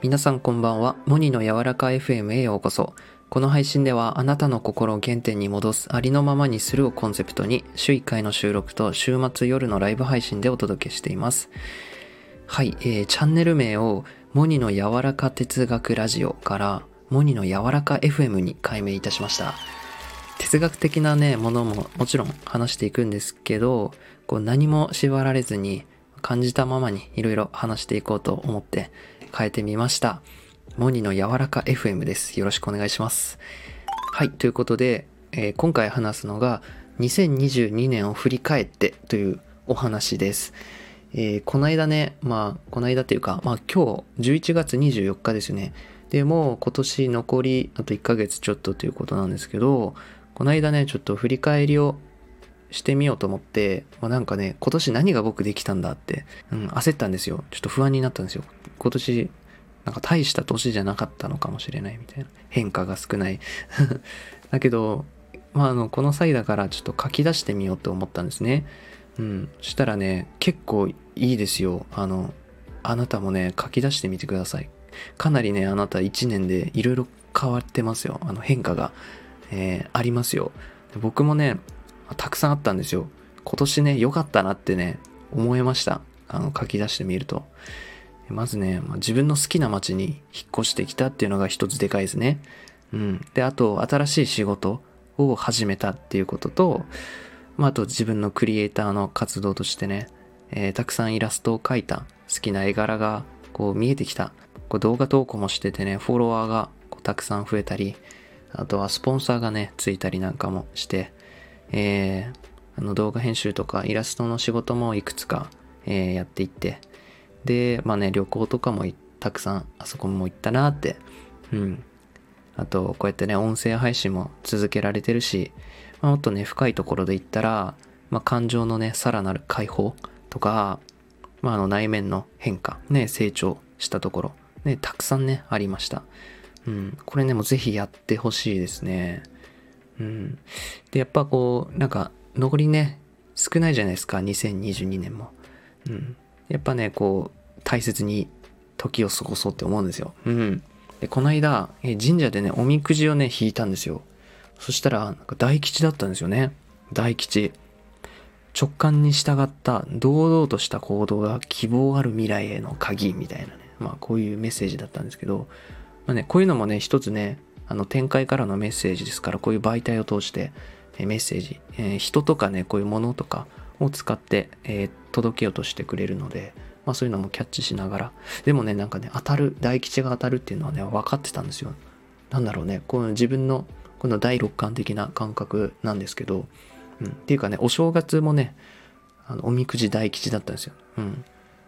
皆さんこんばんは。モニの柔らか FM へようこそ。この配信ではあなたの心を原点に戻すありのままにするをコンセプトに週1回の収録と週末夜のライブ配信でお届けしています。はい、えー、チャンネル名をモニの柔らか哲学ラジオからモニの柔らか FM に改名いたしました。哲学的なね、ものももちろん話していくんですけど、こう何も縛られずに感じたままにいろいろ話していこうと思って変えてみました。モニの柔らか FM です。よろしくお願いします。はい、ということで、えー今回話すのが2022年を振り返ってというお話です。えーこの間ね、まあ、この間っていうか、まあ今日11月24日ですね。でも今年残りあと1ヶ月ちょっとということなんですけど、この間ね、ちょっと振り返りをしてみようと思って、まあ、なんかね、今年何が僕できたんだって、うん、焦ったんですよ。ちょっと不安になったんですよ。今年、なんか大した年じゃなかったのかもしれないみたいな。変化が少ない。だけど、まあ、あの、この際だからちょっと書き出してみようと思ったんですね。うん。そしたらね、結構いいですよ。あの、あなたもね、書き出してみてください。かなりね、あなた1年でいろいろ変わってますよ。あの変化が、えーありますよ。僕もね、たくさんあったんですよ。今年ね、良かったなってね、思いました。あの、書き出してみると。まずね、まあ自分の好きな街に引っ越してきたっていうのが一つでかいですね。うん。で、あと、新しい仕事を始めたっていうことと、まあ、あと自分のクリエイターの活動としてね、えーたくさんイラストを描いた好きな絵柄がこう見えてきた。こう動画投稿もしててね、フォロワーがこうたくさん増えたり、あとはスポンサーがね、ついたりなんかもして、えーあの動画編集とかイラストの仕事もいくつか、えーやっていって、で、まあね、旅行とかもたくさんあそこも行ったなって、うん。あと、こうやってね、音声配信も続けられてるし、まあ、もっとね、深いところで言ったら、まあ、感情のね、さらなる解放とか、まあ、あの内面の変化、ね、成長したところ、ね、たくさんね、ありました。うん。これね、もうぜひやってほしいですね。うん。で、やっぱこう、なんか、残りね、少ないじゃないですか、2022年も。うん。やっぱね、こう、大切に時を過ごそうって思うんですよ。うん。で、この間、え神社でね、おみくじをね、引いたんですよ。そしたら、なんか大吉だったんですよね。大吉。直感に従った堂々とした行動が希望ある未来への鍵みたいなね。まあ、こういうメッセージだったんですけど、まあね、こういうのもね、一つね、あの、展開からのメッセージですから、こういう媒体を通して、メッセージ、えー人とかね、こういうものとかを使って、えー届けようとしてくれるので、まあそういうのもキャッチしながら。でもね、なんかね、当たる、大吉が当たるっていうのはね、分かってたんですよ。なんだろうね、この自分の、この第六感的な感覚なんですけど、うん。っていうかね、お正月もね、あのおみくじ大吉だったんですよ。うん。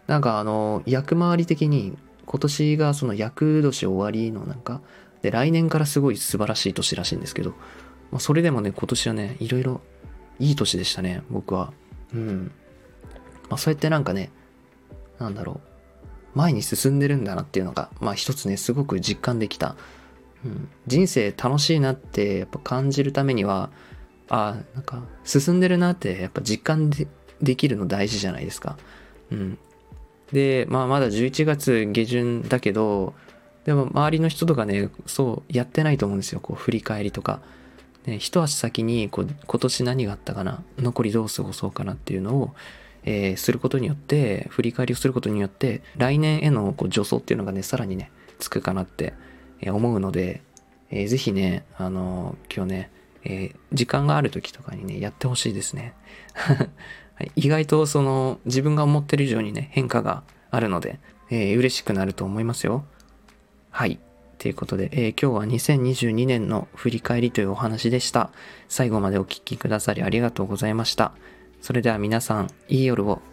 なんかあの、役回り的に、今年がその役年終わりのなんか、で、来年からすごい素晴らしい年らしいんですけど、まあ、それでもね、今年はね、いろいろいい年でしたね、僕は。うん。まあ、そうやってなんかね、なんだろう、前に進んでるんだなっていうのが、まあ一つね、すごく実感できた。うん、人生楽しいなってやっぱ感じるためには、ああ、なんか進んでるなってやっぱ実感でできるの大事じゃないですか。うん。で、まあまだ11月下旬だけど、でも周りの人とかね、そうやってないと思うんですよ。こう振り返りとか。ね、一足先にこう今年何があったかな残りどう過ごそうかなっていうのを、えーすることによって振り返りをすることによって来年へのこう助走っていうのがねさらにねつくかなって思うので、えーぜひねあのー今日ね、えー時間がある時とかにねやってほしいですね、意外とその自分が思ってる以上にね変化があるので、えー嬉しくなると思いますよはい。ということで、えー今日は2022年の振り返りというお話でした。最後までお聴きくださりありがとうございました。それでは皆さん、いい夜を。